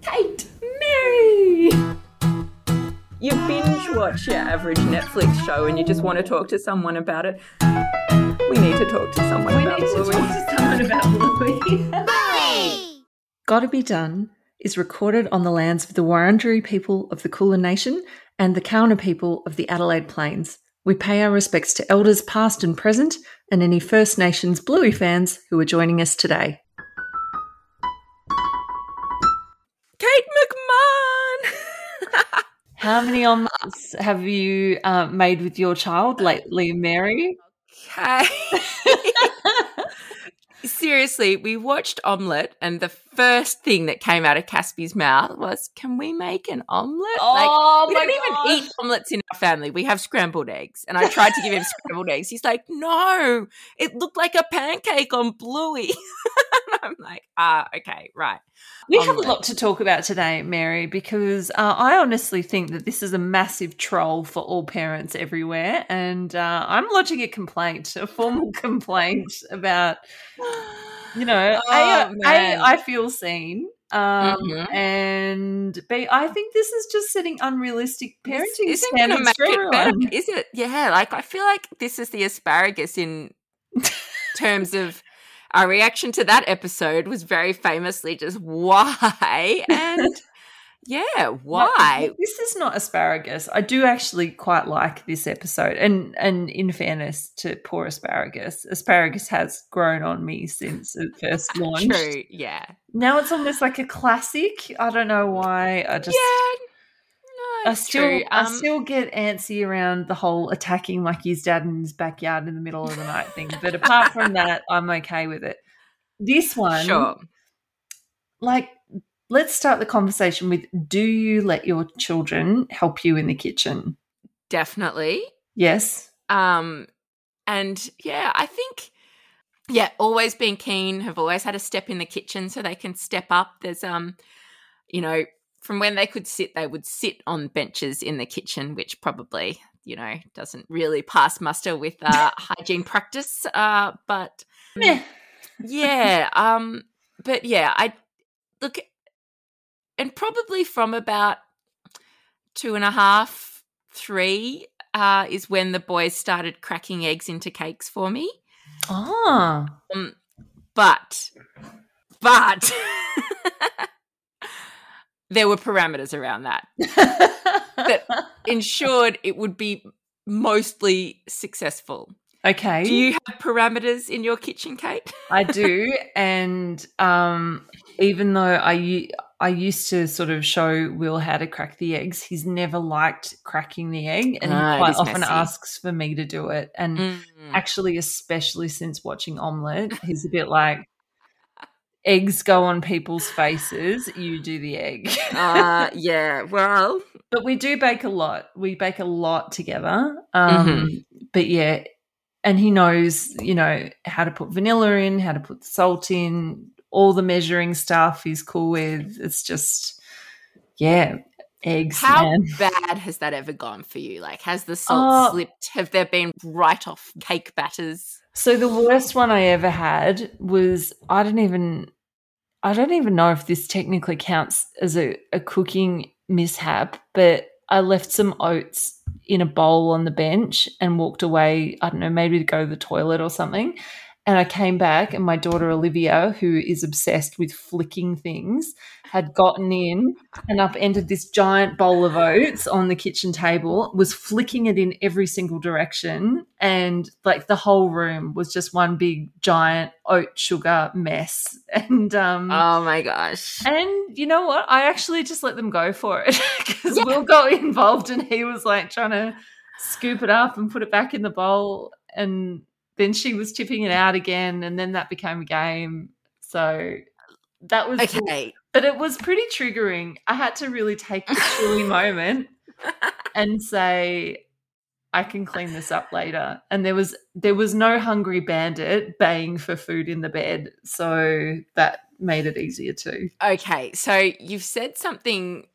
Kate, Mary. You binge watch your average Netflix show and you just want to talk to someone about it. We need to talk to someone We about need to talk to someone about Bluey. Gotta Be Done is recorded on the lands of the Wurundjeri people of the Kulin Nation and the Kaurna people of the Adelaide Plains. We pay our respects to elders past and present and any First Nations Bluey fans who are joining us today. Kate McMahon! How many omelets have you uh, made with your child lately, Mary? Okay. Seriously, we watched Omelette, and the first thing that came out of Caspy's mouth was, Can we make an omelette? Oh we don't even eat omelets in our family. We have scrambled eggs. And I tried to give him scrambled eggs. He's like, No, it looked like a pancake on Bluey. I'm like, Ah, okay, right. We have a lot to talk about today, Mary, because uh, I honestly think that this is a massive troll for all parents everywhere. And uh, I'm lodging a complaint, a formal complaint about, you know, Oh, A, A. I feel seen. Um, Mhm. And B, I think this is just setting unrealistic parenting isn't standards make for it better, is it? Yeah, like I feel like this is the asparagus in terms of our reaction to that episode was very famously just why and yeah, why? This is not asparagus. I do actually quite like this episode, and and in fairness to poor asparagus, asparagus has grown on me since it first launched. True, yeah, Now it's almost like a classic. I don't know why. I just yeah. I still true. I Um, still get antsy around the whole attacking like his dad in his backyard in the middle of the night thing. But apart from that, I'm okay with it. This one, sure. like let's start the conversation with do you let your children help you in the kitchen Definitely. yes Um, and yeah, I think, yeah, always been keen, have always had a step in the kitchen so they can step up. There's, um, you know, from when they could sit, they would sit on benches in the kitchen, which probably, you know, doesn't really pass muster with uh, hygiene practice. Uh, but Meh. yeah, um, but yeah, I look, and probably from about two and a half, three, uh, is when the boys started cracking eggs into cakes for me. ah Um, but, but there were parameters around that that ensured it would be mostly successful. okay Do you have parameters in your kitchen, Kate? i do and um even though I I used to sort of show will how to crack the eggs he's never liked cracking the egg and Ah, he quite often messy. asks for me to do it and Mm. actually especially since watching omelette he's a bit like eggs go on people's faces you do the egg uh, yeah, well, but we do bake a lot we bake a lot together um Mhm. but yeah and he knows you know how to put vanilla in how to put salt in all the measuring stuff he's cool with it's just yeah eggs how man. bad has that ever gone for you? Like, has the salt Oh. slipped? Have there been write off cake batters? So the worst one I ever had was I didn't even I don't even know if this technically counts as a, a cooking mishap, but I left some oats in a bowl on the bench and walked away, I don't know, maybe to go to the toilet or something. And I came back and my daughter Olivia, who is obsessed with flicking things, had gotten in and upended this giant bowl of oats on the kitchen table, was flicking it in every single direction. And like the whole room was just one big giant oat sugar mess. And um Oh my gosh. and you know what? I actually just let them go for it because Yeah. Will got involved and he was like trying to scoop it up and put it back in the bowl. And then she was tipping it out again. And then that became a game. So that was Okay. but it was pretty triggering. I had to really take the chilly moment and say, I can clean this up later. And there was there was no hungry bandit baying for food in the bed. So that made it easier too. Okay. So you've said something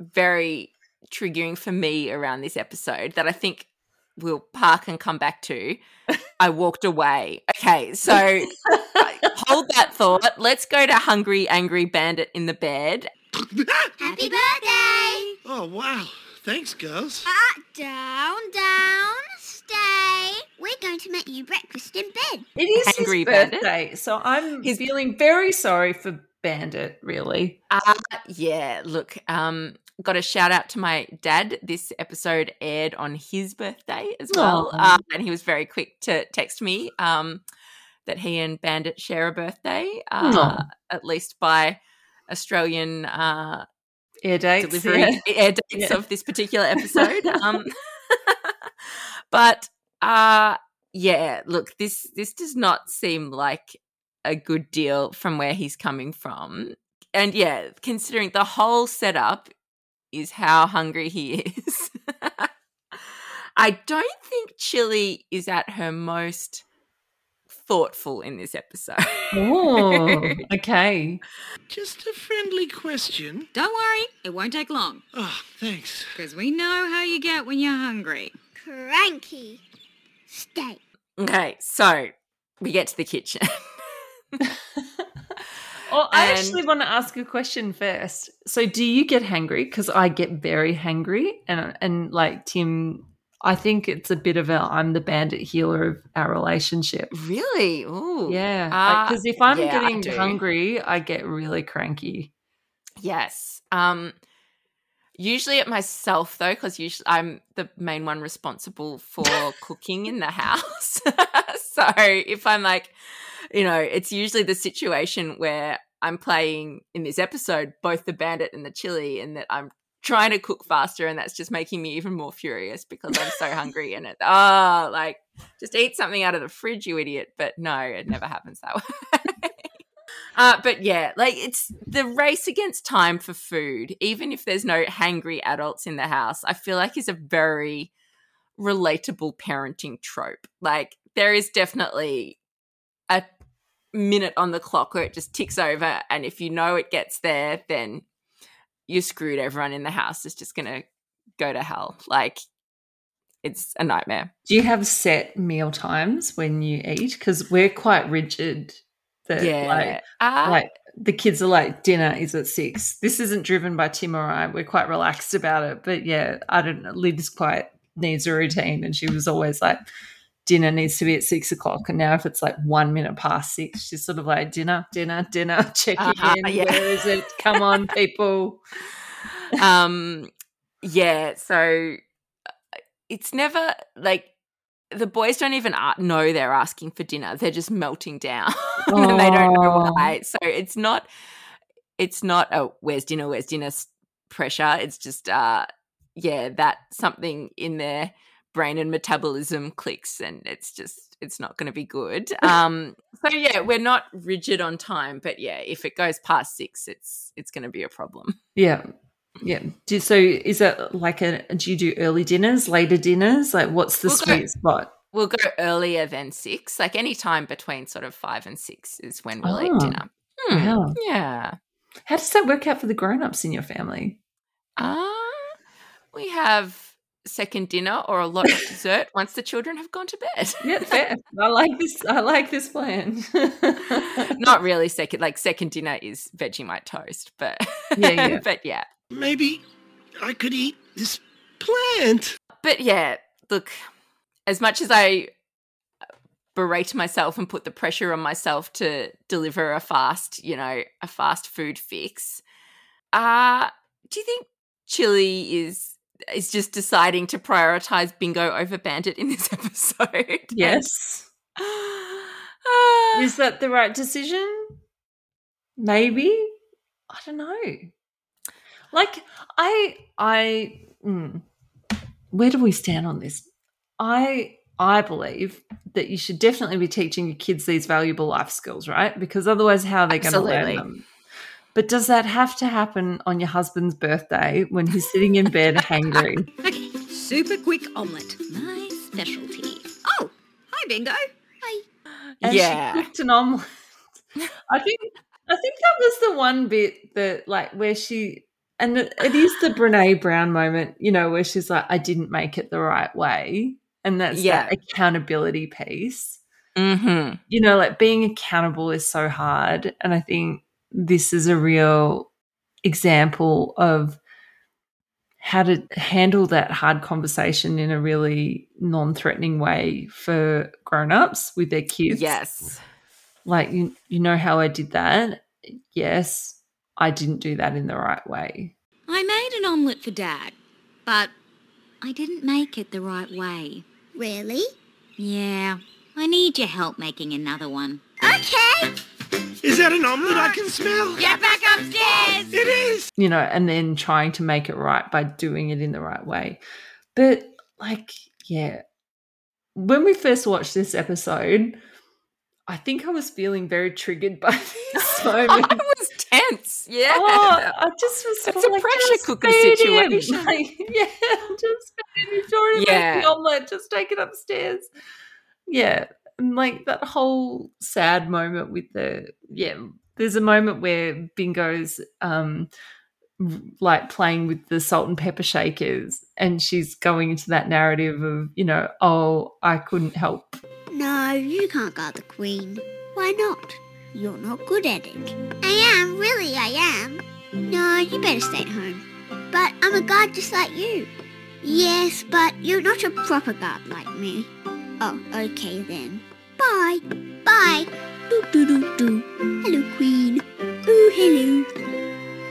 very triggering for me around this episode that I think we'll park and come back to, I walked away. Okay, so hold that thought. Let's go to Hungry Angry Bandit in the bed. Happy birthday! Oh, wow. Thanks, girls. Ah, down, down, stay. We're going to make you breakfast in bed. It is Angry his Bandit? birthday, so I'm He's feeling very sorry for Bandit. Really, Uh, yeah, look, um, got a shout out to my dad. This episode aired on his birthday as well. Uh, and he was very quick to text me um, that he and Bandit share a birthday, uh, at least by Australian uh, air dates. delivery yeah. air dates Yeah. of this particular episode. um, but uh, yeah, look, this this does not seem like a good deal from where he's coming from. And yeah, considering the whole setup is how hungry he is. I don't think Chili is at her most thoughtful in this episode. Oh, okay. Just a friendly question. Don't worry, it won't take long. Oh, thanks. Because we know how you get when you're hungry. Cranky. Stay. okay, so we get to the kitchen. Well, I And- actually want to ask a question first. So, do you get hangry? Because I get very hangry, and and like Tim, I think it's a bit of a I'm the bandit Heeler of our relationship. really? Ooh. Yeah, Uh, because if I'm yeah, getting do. hungry, I get really cranky. Yes. Um usually at myself though cuz usually I'm the main one responsible for cooking in the house. so if I'm like you know, it's usually the situation where I'm playing in this episode both the bandit and the chili and that I'm trying to cook faster and that's just making me even more furious because I'm so hungry and it. Oh like just eat something out of the fridge you idiot. But no it never happens that way. Uh, but yeah like it's the race against time for food. Even if there's no hangry adults in the house i feel like is a very relatable parenting trope. Like there is definitely a minute on the clock where it just ticks over and if you know it gets there then you're screwed everyone in the house is just gonna go to hell like it's a nightmare Do you have set meal times when you eat? Because we're quite rigid. That yeah like Uh, like the kids are like dinner is at six. This isn't driven by Tim or I. We're quite relaxed about it. But yeah, I don't know. Liv's quite needs a routine, and she was always like, dinner needs to be at six o'clock. And now if it's like one minute past six, she's sort of like dinner, dinner, dinner, checking Uh-huh, in. yeah. Where is it? Come on, people. um yeah so uh, it's never like the boys don't even know they're asking for dinner they're just melting down and they don't know Oh. why so it's not it's not oh where's dinner where's dinner pressure it's just uh yeah that something in their brain and metabolism clicks and it's just it's not going to be good um so yeah we're not rigid on time but yeah if it goes past six it's it's going to be a problem Yeah. Yeah. Do, so is it like a do you do early dinners, later dinners? Like what's the We'll go- sweet spot? We'll go earlier than six, like any time between sort of five and six is when we'll Oh, eat dinner. Hmm, wow. Yeah. How does that work out for the grown-ups in your family? Uh, we have second dinner or a lot of dessert once the children have gone to bed. Yeah, fair. I like this. I like this plan. Not really second, like second dinner is Vegemite toast, but Yeah, yeah. but yeah. Maybe I could eat this plant. But yeah, look, as much as I berate myself and put the pressure on myself to deliver a fast, you know, a fast food fix, uh, do you think Chili is is just deciding to prioritize bingo over bandit in this episode? yes. Ah, Is that the right decision? Maybe. I don't know. Like I I mm, where do we stand on this? I I believe that you should definitely be teaching your kids these valuable life skills, right? Because otherwise how are they going to learn them? But does that have to happen on your husband's birthday when he's sitting in bed hangry? Okay, super quick omelette. My specialty. Oh, hi, Bingo. Hi. And Yeah. she cooked an omelette. I think I think that was the one bit that like where she and it, it is the Brene Brown moment, you know, where she's like, I didn't make it the right way. and that's Yeah. that accountability piece. Mm-hmm. You know, like being accountable is so hard, and I think this is a real example of how to handle that hard conversation in a really non-threatening way for grown-ups with their kids. Yes. Like you, you know how I did that? Yes, I didn't do that in the right way. I made an omelette for Dad, but I didn't make it the right way. Really? Yeah, I need your help making another one. Okay. Is that an omelet I can smell? Get back upstairs! It is. you know, and then trying to make it right by doing it in the right way. But like, yeah, when we first watched this episode, I think I was feeling very triggered by this moment. I was tense. Yeah. Oh, I just was sort It's of a like, pressure cooker situation. Like, yeah, just feed him. If you already Yeah. make the omelette, just take it upstairs. Yeah, and like that whole sad moment with the yeah. There's a moment where Bingo's um like playing with the salt and pepper shakers, and she's going into that narrative of you know, oh, I couldn't help No, you can't guard the queen. Why not? You're not good at it. I am, really, I am. No, you better stay at home. But I'm a guard just like you. Yes, but you're not a proper guard like me. Oh, okay then. Bye. Bye. Doo doo doo doo. Hello, queen. Ooh, hello.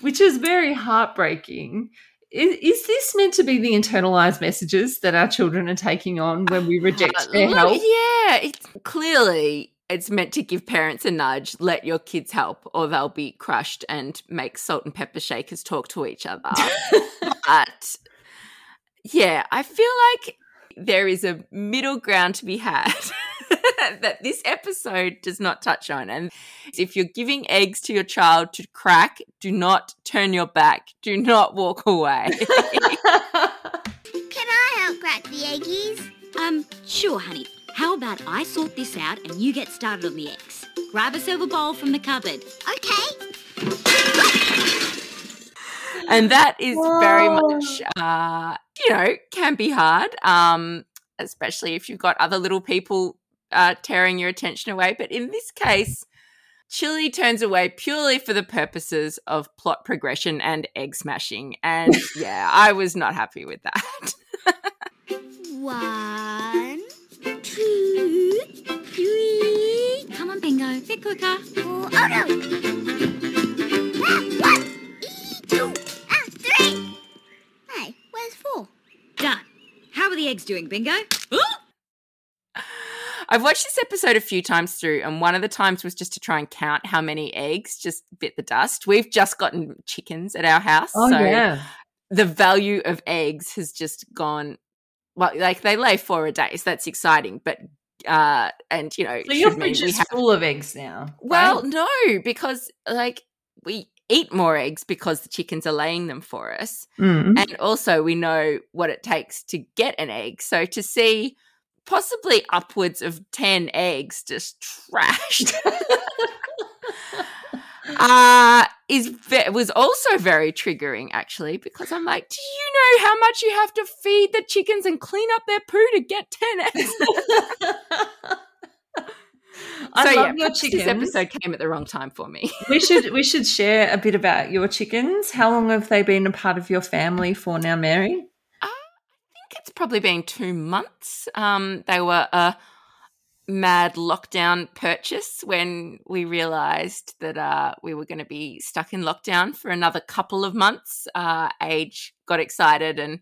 which is very heartbreaking. Is, is this meant to be the internalized messages that our children are taking on when we reject Uh, their help? Yeah, it's clearly it's meant to give parents a nudge. Let your kids help, or they'll be crushed and make salt and pepper shakers talk to each other. but yeah, I feel like there is a middle ground to be had that this episode does not touch on. And if you're giving eggs to your child to crack, do not turn your back. Do not walk away. Can I help crack the eggies? Um, sure, honey. How about I sort this out and you get started on the eggs? Grab a silver bowl from the cupboard. Okay. And that is very much uh you know can be hard um especially if you've got other little people uh tearing your attention away but in this case chili turns away purely for the purposes of plot progression and egg smashing and yeah i was not happy with that One, two, three, Come on, Bingo, bit quicker. four. Oh no! How are the eggs doing, Bingo? I've watched this episode a few times through, and one of the times was just to try and count how many eggs just bit the dust. We've just gotten chickens at our house. oh so yeah, the value of eggs has just gone well like they lay four a day so that's exciting but uh and you know so your fridge is have full of eggs now. well right? no because like we eat more eggs because the chickens are laying them for us. Mm. and also we know what it takes to get an egg. So to see possibly upwards of 10 eggs just trashed uh is ve- was also very triggering actually because i'm like do you know how much you have to feed the chickens and clean up their poo to get 10 eggs I so love yeah your chickens. this episode came at the wrong time for me we should we should share a bit about your chickens. How long have they been a part of your family for now, Mary? I think it's probably been two months. Um, they were a mad lockdown purchase when we realised that uh, we were going to be stuck in lockdown for another couple of months. Uh, Age got excited and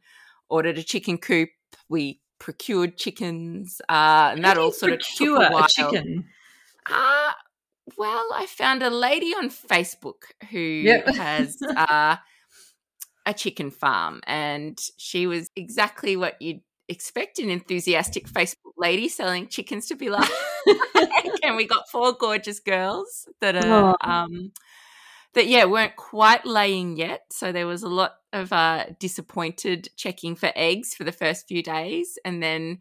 ordered a chicken coop. We procured chickens, uh, and that all sort of took a while. a chicken. Uh, well, I found a lady on Facebook who Yep. has uh, a chicken farm, and she was exactly what you'd expect an enthusiastic Facebook lady selling chickens to be like. and we got four gorgeous girls that are. Oh. Um, that yeah weren't quite laying yet so there was a lot of uh disappointed checking for eggs for the first few days and then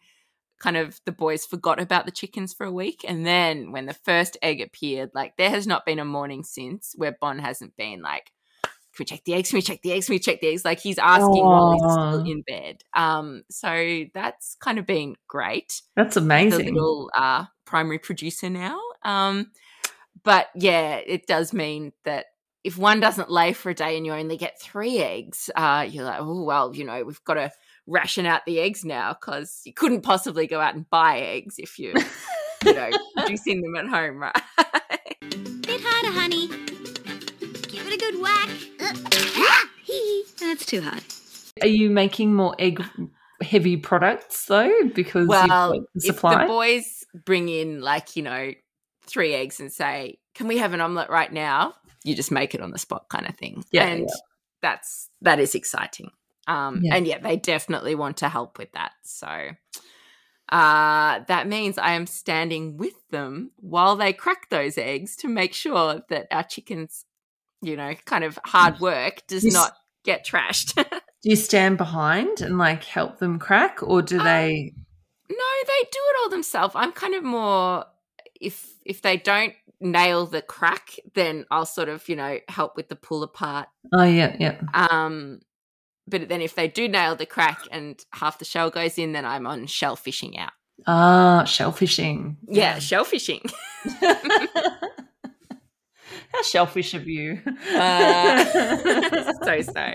kind of the boys forgot about the chickens for a week and then when the first egg appeared like there has not been a morning since where bon hasn't been like can we check the eggs? Can we check the eggs? Can we check the eggs? Like he's asking while he's still in bed. Um, so that's kind of been great That's the amazing. little uh, primary producer now. Um, but yeah, it does mean that if one doesn't lay for a day and you only get three eggs, uh, you're like, oh well, you know, we've got to ration out the eggs now because you couldn't possibly go out and buy eggs if you're, you know, producing them at home, right? Bit harder, honey. Give it a good whack. Ah, hee hee. That's too hard. Are you making more egg heavy products though? Because well, you've got the if the boys bring in like you know three eggs and say, "Can we have an omelet right now?" You just make it on the spot, kind of thing. Yeah, and yeah. that's that is exciting. Um, Yeah. and yeah, they definitely want to help with that. So uh, that means I am standing with them while they crack those eggs to make sure that our chickens, you know, kind of hard work does Yes. not get trashed. do you stand behind and like help them crack, or do Um, they? No, they do it all themselves. I'm kind of more if if they don't nail the crack, then I'll sort of, you know, help with the pull apart. Oh yeah, yeah. Um but then if they do nail the crack and half the shell goes in, then I'm on shell fishing out. Ah, shellfishing. Yeah, shell fishing. How shellfish of you. Uh, so so.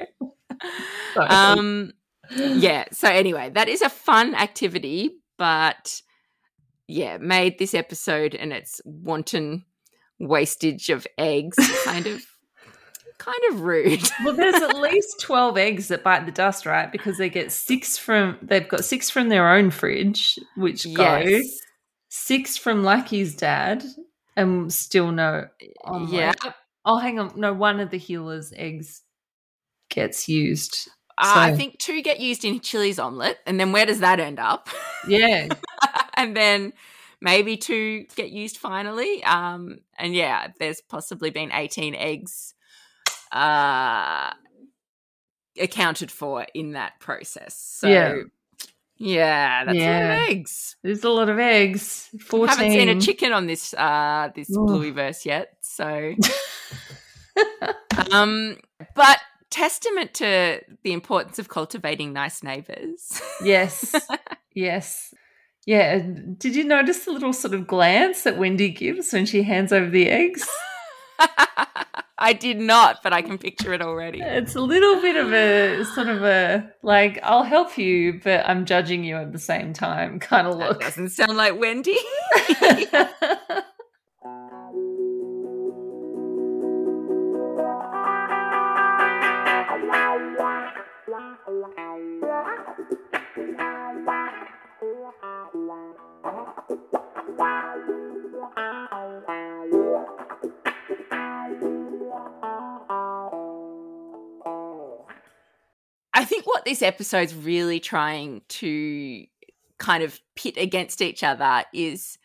Sorry. Um yeah, so anyway, that is a fun activity, but yeah, made this episode and its wanton wastage of eggs kind of kind of rude. well, there's at least twelve eggs that bite the dust, right? Because they get six from they've got six from their own fridge, which go Yes. six from Lucky's dad, and still no. omelette. yeah. Oh, hang on. No, one of the Heeler's eggs gets used. Uh, I think two get used in Chili's omelette, and then where does that end up? Yeah. and then maybe two get used finally. Um, and yeah, there's possibly been 18 eggs uh, accounted for in that process. So Yeah. yeah, that's a lot of eggs. There's a lot of eggs. 14. Haven't seen a chicken on this uh this Ooh. Blueyverse yet, so um but testament to the importance of cultivating nice neighbors. Yes. yes. Yeah. Did you notice the little sort of glance that Wendy gives when she hands over the eggs? I did not, but I can picture it already. It's a little bit of a sort of a like, I'll help you, but I'm judging you at the same time kind of That look. doesn't sound like Wendy. this episode's really trying to kind of pit against each other is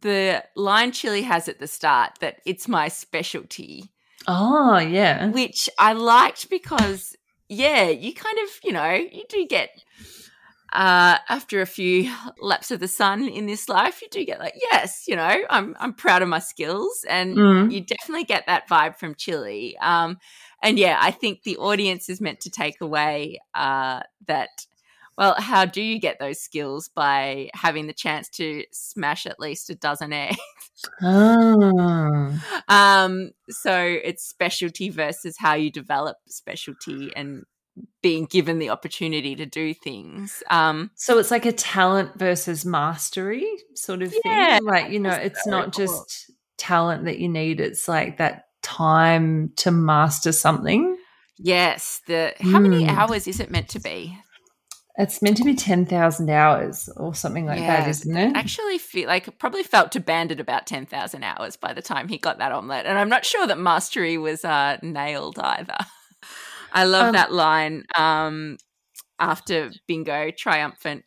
the line Chili has at the start that it's my specialty, oh, yeah. which I liked because, yeah, you kind of, you know, you do get, uh, after a few laps of the sun in this life, you do get like, yes, you know, I'm, I'm proud of my skills. And Mm. you definitely get that vibe from Chili. Um, and yeah, I think the audience is meant to take away uh, that. Well, how do you get those skills by having the chance to smash at least a dozen eggs? Oh. Um, so it's specialty versus how you develop specialty and being given the opportunity to do things. Um, So it's like a talent versus mastery sort of Yeah, thing. Like, you know, it's not just talent that you need, it's like that time to master something. yes, the how many Mm. hours is it meant to be? It's meant to be 10,000 hours or something like that, Yeah, isn't it? actually feel like probably felt to Bandit about 10,000 hours by the time he got that omelette. And I'm not sure that mastery was uh, nailed either. I love Um, that line um, after Bingo triumphant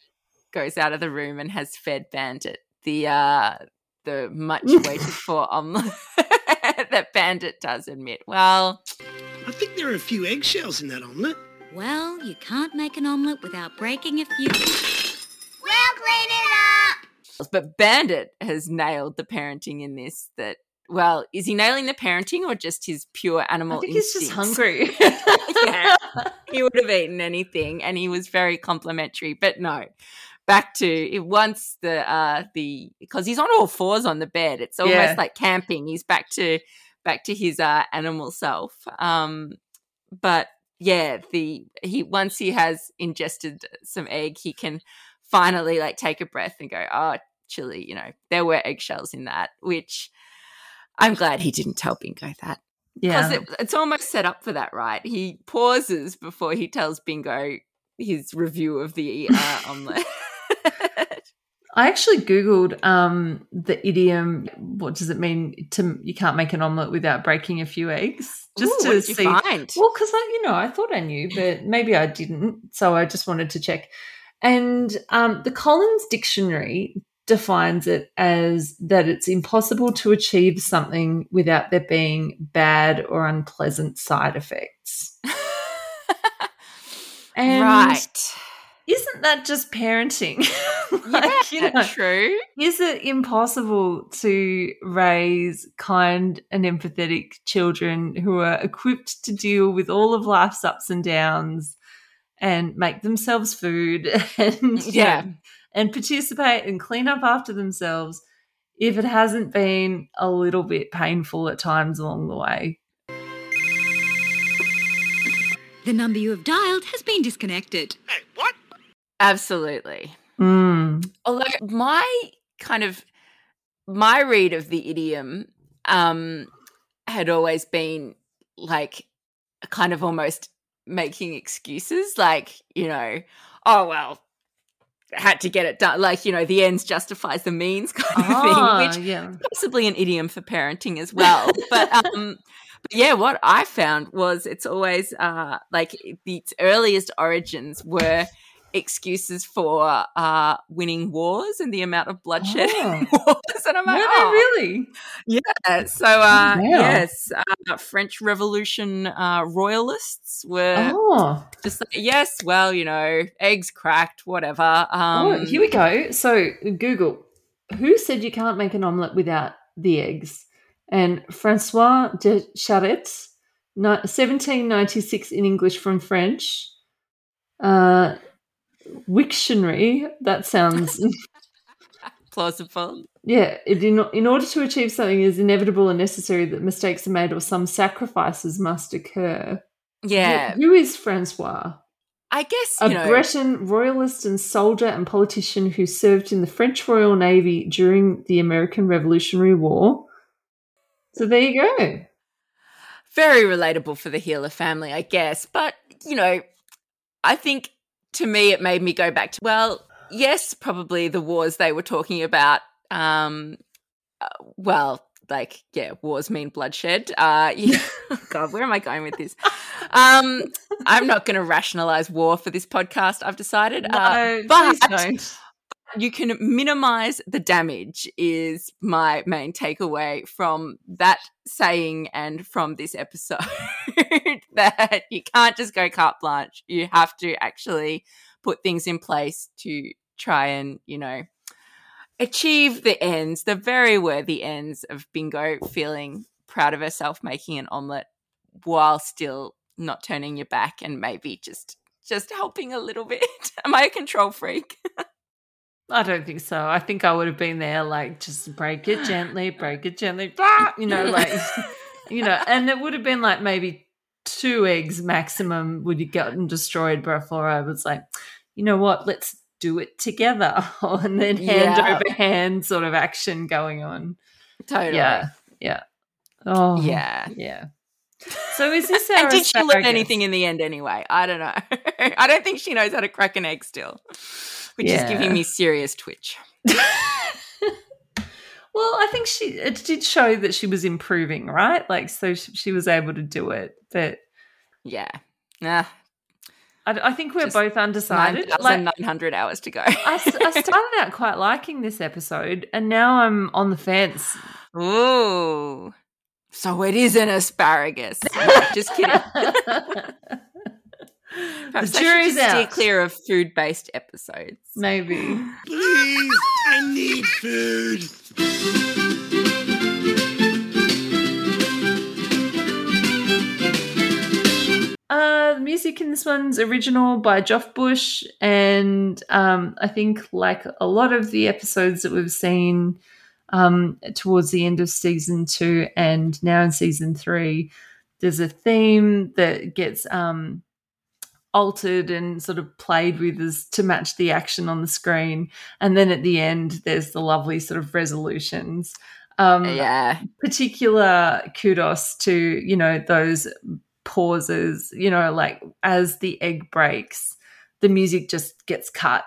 goes out of the room and has fed Bandit the uh, the much waited for omelette that Bandit does admit. Well, I think there are a few eggshells in that omelette. Well, you can't make an omelette without breaking a few. We'll clean it up. but Bandit has nailed the parenting in this that well, is he nailing the parenting or just his pure animal I think he's just hungry. Yeah. he would have eaten anything and he was very complimentary but no back to it once the uh the because he's on all fours on the bed it's almost Yeah. like camping he's back to back to his uh animal self um but yeah the he once he has ingested some egg he can finally like take a breath and go oh chili you know there were eggshells in that which i'm glad he didn't tell bingo that because yeah. it, it's almost set up for that, right? He pauses before he tells Bingo his review of the uh, omelette. I actually googled um, the idiom. What does it mean to you can't make an omelet without breaking a few eggs? Just Ooh, to what did you see. find? Well, because I, you know, I thought I knew, but maybe I didn't. So I just wanted to check. And um, the Collins Dictionary defines it as that it's impossible to achieve something without there being bad or unpleasant side effects. And right. Isn't that just parenting? Yeah, you know, true. is it impossible to raise kind and empathetic children who are equipped to deal with all of life's ups and downs and make themselves food and you Yeah. know, and participate and clean up after themselves if it hasn't been a little bit painful at times along the way? The number you have dialed has been disconnected. Hey, what? Absolutely. Mm. Although my kind of my read of the idiom um had always been like kind of almost making excuses like you know oh well had to get it done like you know the ends justifies the means kind of Ah, thing which yeah. possibly an idiom for parenting as well. but um but yeah, what I found was it's always uh like its earliest origins were excuses for uh winning wars and the amount of bloodshed Oh. in wars. And I'm like, they oh, really? yeah. So uh wow. yes, uh, French Revolution uh royalists were Oh. just like, yes, well, you know, eggs cracked, whatever. Um oh, here we go. So Google, who said you can't make an omelette without the eggs? And Francois de Charette, 1796 in English from French. Uh, Wiktionary, that sounds, plausible. yeah. It, in, in order to achieve something is inevitable and necessary that mistakes are made or some sacrifices must occur. Yeah. Who- who is Francois? I guess a know Breton royalist and soldier and politician who served in the French Royal Navy during the American Revolutionary War. So there you go. very relatable for the Heeler family, I guess. But, you know, I think to me it made me go back to, well, yes, probably the wars they were talking about. Um, uh, well, like, yeah, wars mean bloodshed. Uh, yeah. God, where am I going with this? Um, I'm not going to rationalize war for this podcast, I've decided. uh, but please don't. You can minimize the damage is my main takeaway from that saying and from this episode that you can't just go carte blanche. You have to actually put things in place to try and you know achieve the ends the very worthy ends of bingo feeling proud of herself making an omelette while still not turning your back and maybe just just helping a little bit. Am i a control freak I don't think so. I think I would have been there, like, just break it gently, break it gently, ah, you know, like, you know, and it would have been like maybe two eggs maximum would have gotten destroyed before I was like, you know what, let's do it together. and then hand Yeah. over hand sort of action going on. Totally. Yeah. Yeah. Oh, Yeah. Yeah. So is this our And did she learn anything in the end anyway? I don't know. I don't think she knows how to crack an egg still, which is giving me serious twitch. Well, I think she it did show that she was improving, right? Like, so she, she was able to do it. But Yeah. Nah. I, I think we're Just both undecided. Like, 900 hours to go. I started out quite liking this episode, and now I'm on the fence. Ooh. So it is an asparagus. Just kidding. Perhaps the jury's I steer clear of food-based episodes. Maybe. Please, I need food. Uh, music in this one's original by Joff Bush, and um, I think like a lot of the episodes that we've seen um, towards the end of season two and now in season three, there's a theme that gets um, altered and sort of played with as to match the action on the screen, and then at the end, there's the lovely sort of resolutions. Um, yeah. particular kudos to you know those pauses you know like as the egg breaks the music just gets cut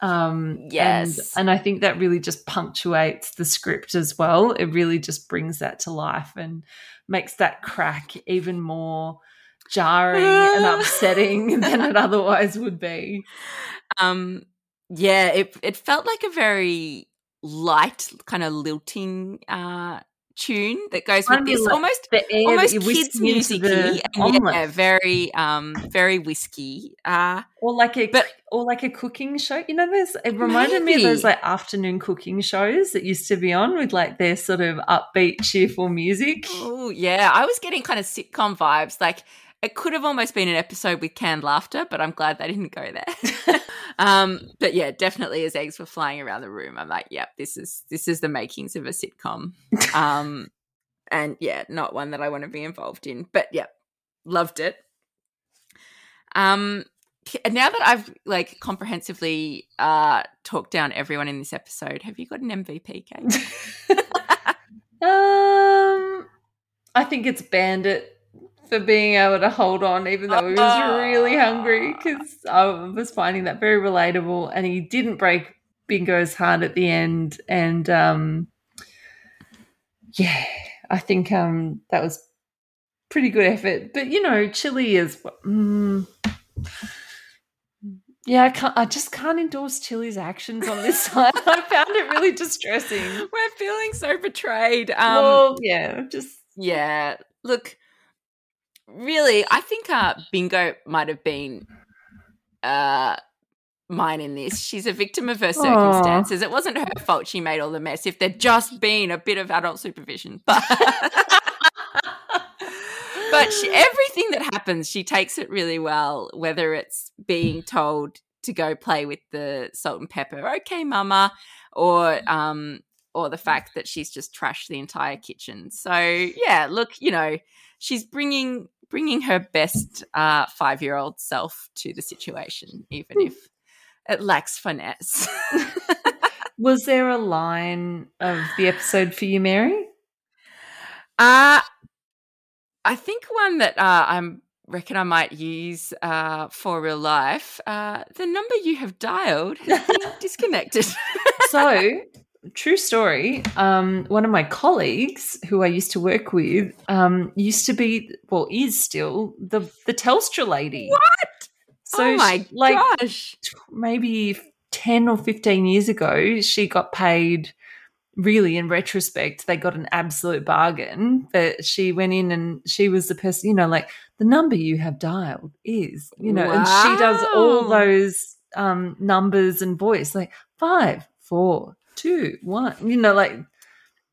um Yes. and, and i think that really just punctuates the script as well it really just brings that to life and makes that crack even more jarring and upsetting than it otherwise would be Um yeah, it it felt like a very light kind of lilting uh tune that goes with this like almost almost kids music the and omelette. yeah, very um very whiskey. Uh or like a But- or like a cooking show. You know, there's it reminded me of those like afternoon cooking shows that used to be on with like their sort of upbeat, cheerful music. Oh yeah, I was getting kind of sitcom vibes. Like it could have almost been an episode with canned laughter, but I'm glad they didn't go there. um, but yeah, definitely as eggs were flying around the room, I'm like, yep, this is this is the makings of a sitcom. Um, and yeah, not one that I want to be involved in. But yeah, loved it. Um, now that I've like comprehensively uh talked down everyone in this episode, have you got an MVP, Kate? Um, I think it's Bandit for being able to hold on, even though he was really hungry, because I was finding that very relatable, and he didn't break Bingo's heart at the end, and um, yeah, I think um that was pretty good effort. But you know, Chili is. Mm, yeah, I can't. I just can't endorse Chili's actions on this side. I found it really distressing. We're feeling so betrayed. Um, well, yeah, just Yeah. Look, really, I think uh Bingo might have been uh mine in this. She's a victim of her circumstances. It wasn't her fault she made all the mess if there'd just been a bit of adult supervision. But but she, everything that happens, she takes it really well, whether it's being told to go play with the salt and pepper, okay, mama, or um or the fact that she's just trashed the entire kitchen. So yeah, look, you know, she's bringing bringing her best uh, five year old self to the situation, even if it lacks finesse. Was there a line of the episode for you, Mary? uh I think one that uh, I'm reckon I might use uh, for real life. Uh, the number you have dialed has been disconnected. So, true story. Um, one of my colleagues who I used to work with um, used to be, well, is still the the Telstra lady. what? So, oh my she- like gosh! maybe ten or fifteen years ago, she got paid. Really, in retrospect, they got an absolute bargain. But she went in and she was the person, you know, like the number you have dialed is, you know, and she does all those um, numbers and voice, like five, four, two, one, you know, like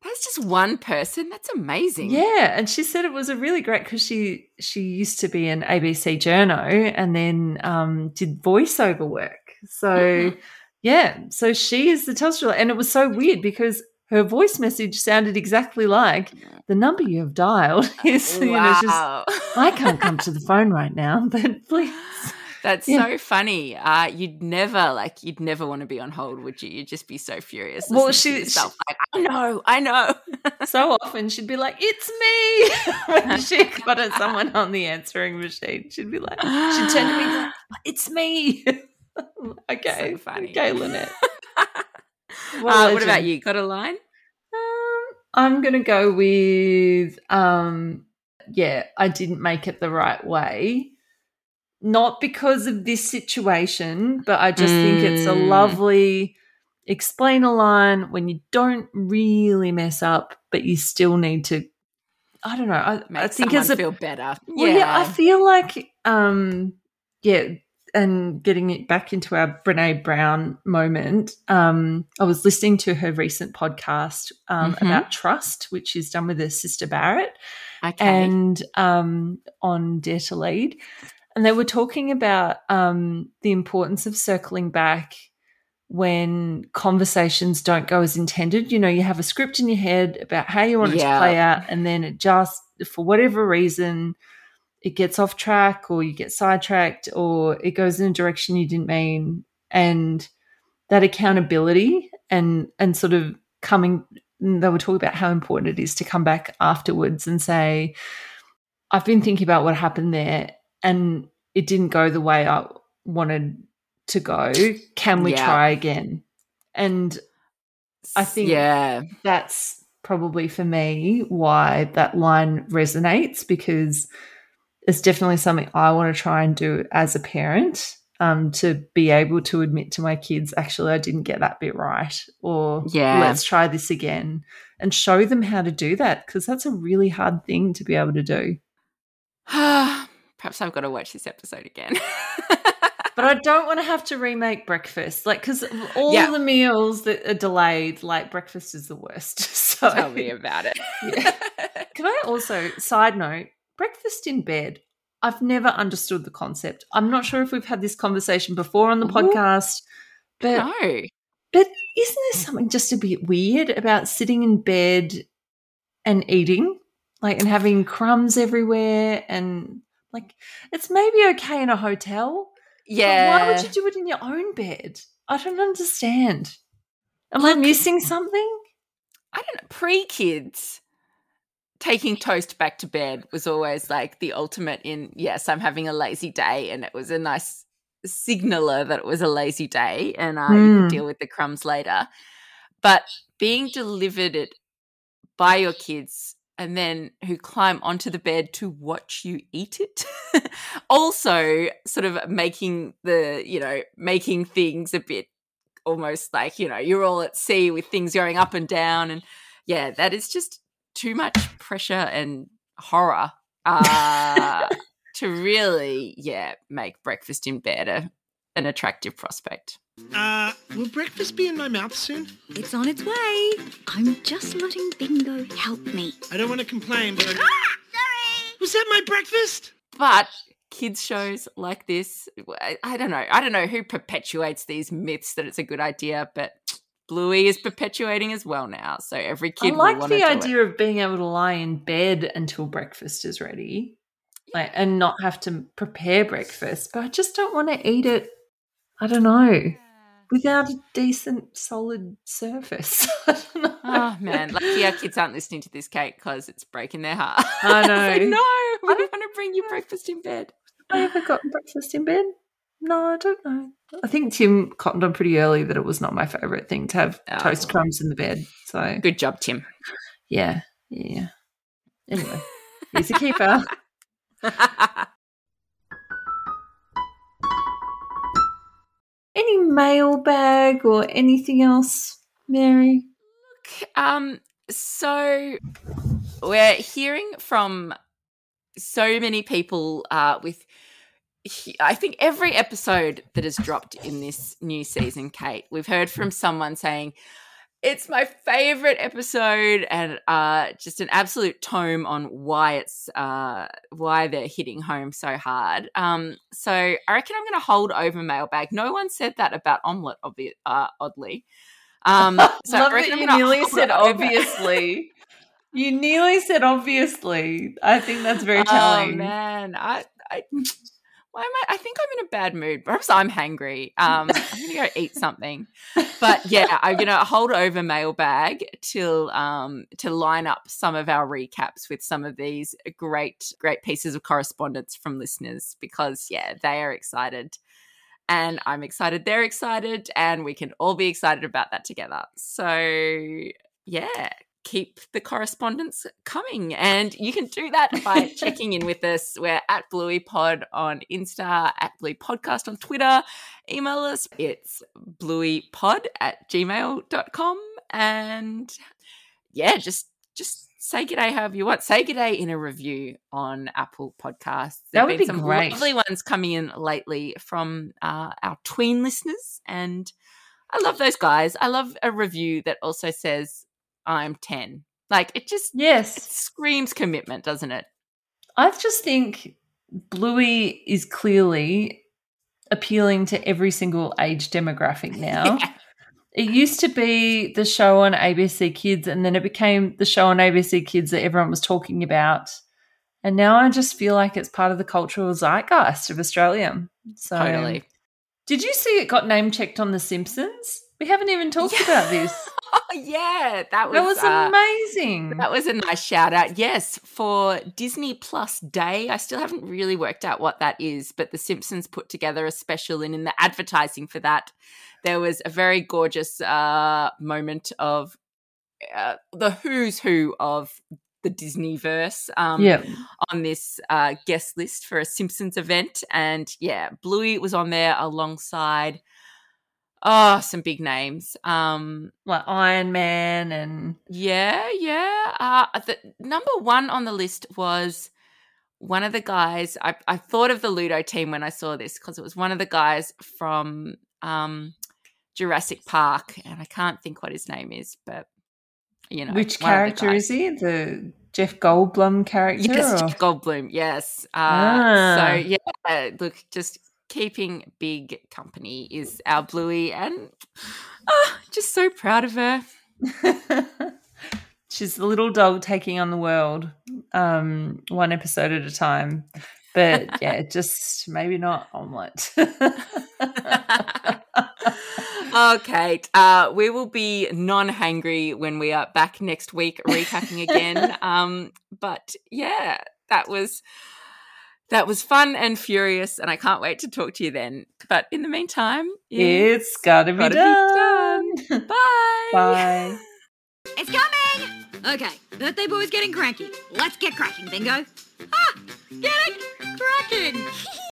That's just one person. That's amazing. yeah. And she said it was a really great because she she used to be an ABC journo and then um, did voiceover work. So Mhm. yeah, so she is the Telstra, and it was so weird because her voice message sounded exactly like the number you have dialed is. You know, just Wow. I can't come to the phone right now, but please. That's Yeah. so funny. Uh, you'd never like you'd never want to be on hold, would you? You'd just be so furious. Well, she- yourself, like, I know, I know. So often she'd be like, "It's me." when she got at someone on the answering machine, she'd be like, she'd turn to me, be like, "It's me." okay, So funny. okay, Lynette. uh, what about you? Got a line? Um, I'm gonna go with um, yeah, I didn't make it the right way. Not because of this situation, but I just think it's a Mm. lovely explainer line when you don't really mess up, but you still need to. I don't know. I, I think as a feel better. well, yeah. I feel like, um, yeah, and getting it back into our Brene Brown moment, um, I was listening to her recent podcast um, Mhm. about trust, which is done with her sister Barrett, okay. and um, on Dare to Lead. And they were talking about um, the importance of circling back when conversations don't go as intended. You know, you have a script in your head about how you want it Yeah. to play out, and then it just, for whatever reason, it gets off track or you get sidetracked or it goes in a direction you didn't mean. And that accountability and and sort of coming they were talking about how important it is to come back afterwards and say, I've been thinking about what happened there and it didn't go the way I wanted to go. Can we Yeah. try again? And I think- yeah, that's probably for me why that line resonates because it's definitely something I want to try and do as a parent um, to be able to admit to my kids, actually, I didn't get that bit right, or Yeah. let's try this again and show them how to do that because that's a really hard thing to be able to do. perhaps I've got to watch this episode again. But I don't want to have to remake breakfast, like because all Yeah. the meals that are delayed, like breakfast is the worst. So Tell me about it. Can I also, side note, breakfast in bed? I've never understood the concept. I'm not sure if we've had this conversation before on the Ooh. podcast, but no. but isn't there something just a bit weird about sitting in bed and eating, like and having crumbs everywhere, and like it's maybe okay in a hotel. but Yeah. why would you do it in your own bed? I don't understand. Am I missing something? I don't know, pre kids, taking toast back to bed was always like the ultimate in, yes, I'm having a lazy day. And it was a nice signaler that it was a lazy day and I Mm. deal with the crumbs later. But being delivered it by your kids and then who climb onto the bed to watch you eat it. also, sort of making the, you know, making things a bit almost like you know you're all at sea with things going up and down and yeah that is just too much pressure and horror uh to really yeah make breakfast in bed a, an attractive prospect Uh, will breakfast be in my mouth soon? It's on its way. I'm just letting Bingo help me. I don't want to complain, but I... Sorry. was that my breakfast? but kids shows like this I, I don't know i don't know who perpetuates these myths that it's a good idea but bluey is perpetuating as well now so every kid I like wanna the do it. idea of being able to lie in bed until breakfast is ready, like, and not have to prepare breakfast. But I just don't want to eat it. I don't know without a decent, solid surface. I don't know. Oh man, lucky our kids aren't listening to this, Kate, because it's breaking their heart. I know. like, no, we I don't- want to bring you breakfast in bed. I ever gotten breakfast in bed? No, I don't know. I think Tim cottoned on pretty early that it was not my favourite thing to have Oh. toast crumbs in the bed. So Good job, Tim. yeah, yeah. Anyway, he's a keeper. Any mailbag or anything else, Mary? Look, um, so we're hearing from so many people uh, with. I think every episode that has dropped in this new season, Kate, we've heard from someone saying it's my favorite episode and uh, just an absolute tome on why it's uh, why they're hitting home so hard. Um, so I reckon I'm going to hold over mailbag. No one said that about omelette, obvi- uh, oddly. Um, so I Love reckon that you nearly said obviously. you nearly said obviously. I think that's very telling. Oh man, I, I, why am I? I think I'm in a bad mood. Perhaps I'm hangry. Um, I'm gonna go eat something. But yeah, I'm gonna hold over mailbag till um to line up some of our recaps with some of these great great pieces of correspondence from listeners because yeah, they are excited. And I'm excited, they're excited, and we can all be excited about that together. So, yeah, keep the correspondence coming. And you can do that by checking in with us. We're at Bluey Pod on Insta, at Bluey Podcast on Twitter. Email us. It's blueypod at gmail.com. And yeah, just just say g'day however you want. Say g'day in a review on Apple Podcasts. That There've would been be some great. lovely ones coming in lately from uh, our tween listeners. And I love those guys. I love a review that also says I'm 10. Like it just it Yes. screams commitment, doesn't it? I just think Bluey is clearly appealing to every single age demographic now. Yeah. It used to be the show on ABC Kids, and then it became the show on ABC Kids that everyone was talking about. And now I just feel like it's part of the cultural zeitgeist of Australia. So, Totally. did you see it got name checked on The Simpsons? We haven't even talked Yeah. about this. Oh, yeah, that was That was uh, amazing. That was a nice shout out. Yes, for Disney Plus Day. I still haven't really worked out what that is, but The Simpsons put together a special, and in the advertising for that, there was a very gorgeous uh, moment of uh, the who's who of the Disney verse um, yeah. on this uh, guest list for a Simpsons event. And yeah, Bluey was on there alongside. Oh, some big names. Um, Like Iron Man and yeah, yeah. Uh, the number one on the list was one of the guys. I, I thought of the Ludo team when I saw this because it was one of the guys from um, Jurassic Park, and I can't think what his name is, but you know, which one of the character is he? The Jeff Goldblum character? Yes, or- Jeff Goldblum. Yes. Uh, Ah. So yeah, look, just keeping big company is our Bluey, and oh, just so proud of her. She's the little dog taking on the world, um, one episode at a time. But yeah, just maybe not omelette. oh, Kate, uh, we will be non-hangry when we are back next week recapping again. um, but yeah, that was that was fun and furious, and I can't wait to talk to you then. But in the meantime, it's gotta be gotta be done. bye. Bye. It's coming! Okay, birthday boy's getting cranky. Let's get cracking, Bingo. Ah! Getting cracking!